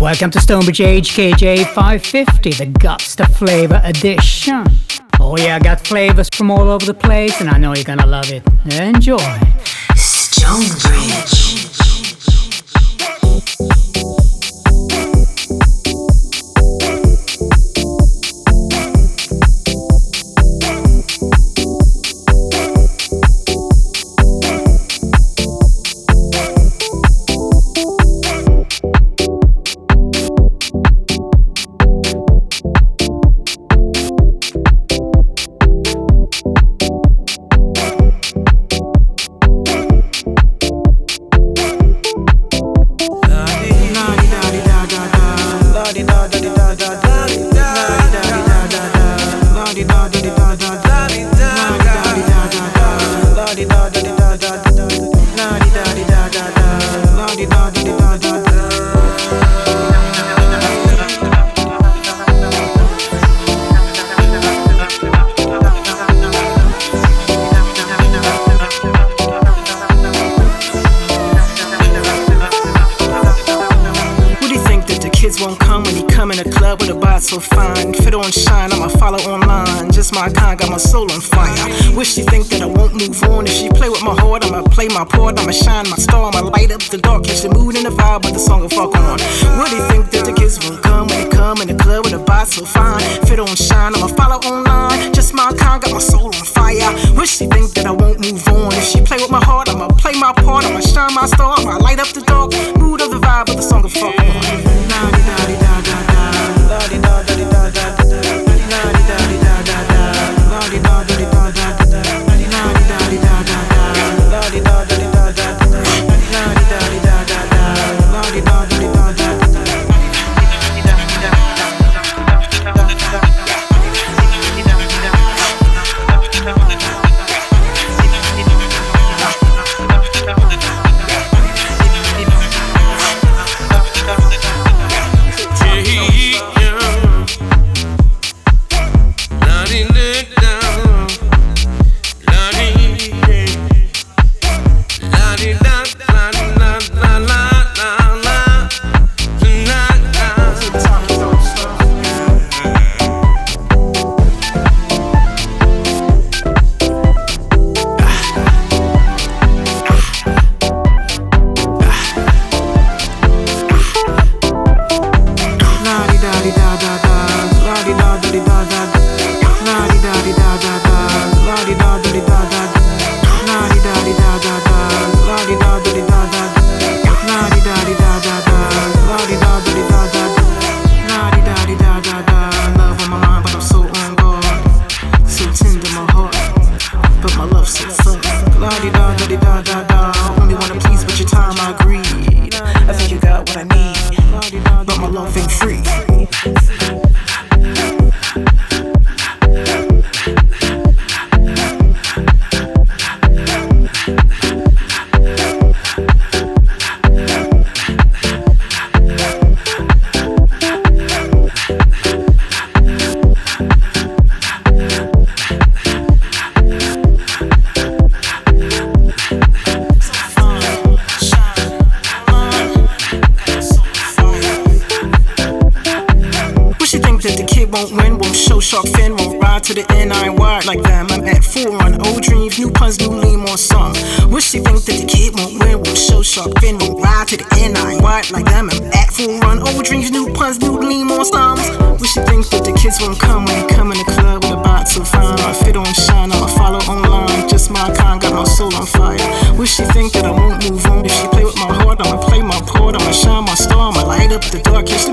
Welcome to Stonebridge HKJ 550, the Guts the Flavor Edition. Oh yeah, I got flavors from all over the place, and I know you're gonna love it. Enjoy. Stonebridge. my port, I'ma shine my star, I'ma light up the dark, catch the mood and the vibe with the song of fuck on. What do you think that the kids will come when they come in the club with a body so fine? Fit on shine, I'ma follow online. Just my kind, got my soul on fire. Wish she think that I won't move on. If she play with my heart, I'ma play my part, I'ma shine my star, I'ma light up the dark, mood of the vibe with the song of fuck on. I need, but my love ain't free. offending. Ride to the end, I ain't wide like them. And at full run, old dreams, new puns, new gleam, more we should think that the kids won't come when they come in the club with a box of fun. I fit on shine, I'll follow online. Just my kind, got my soul on fire. Wish she think that I won't move on. If she play with my heart, I'ma play my part, I'ma shine my star, I'ma light up the dark. Kiss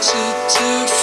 to to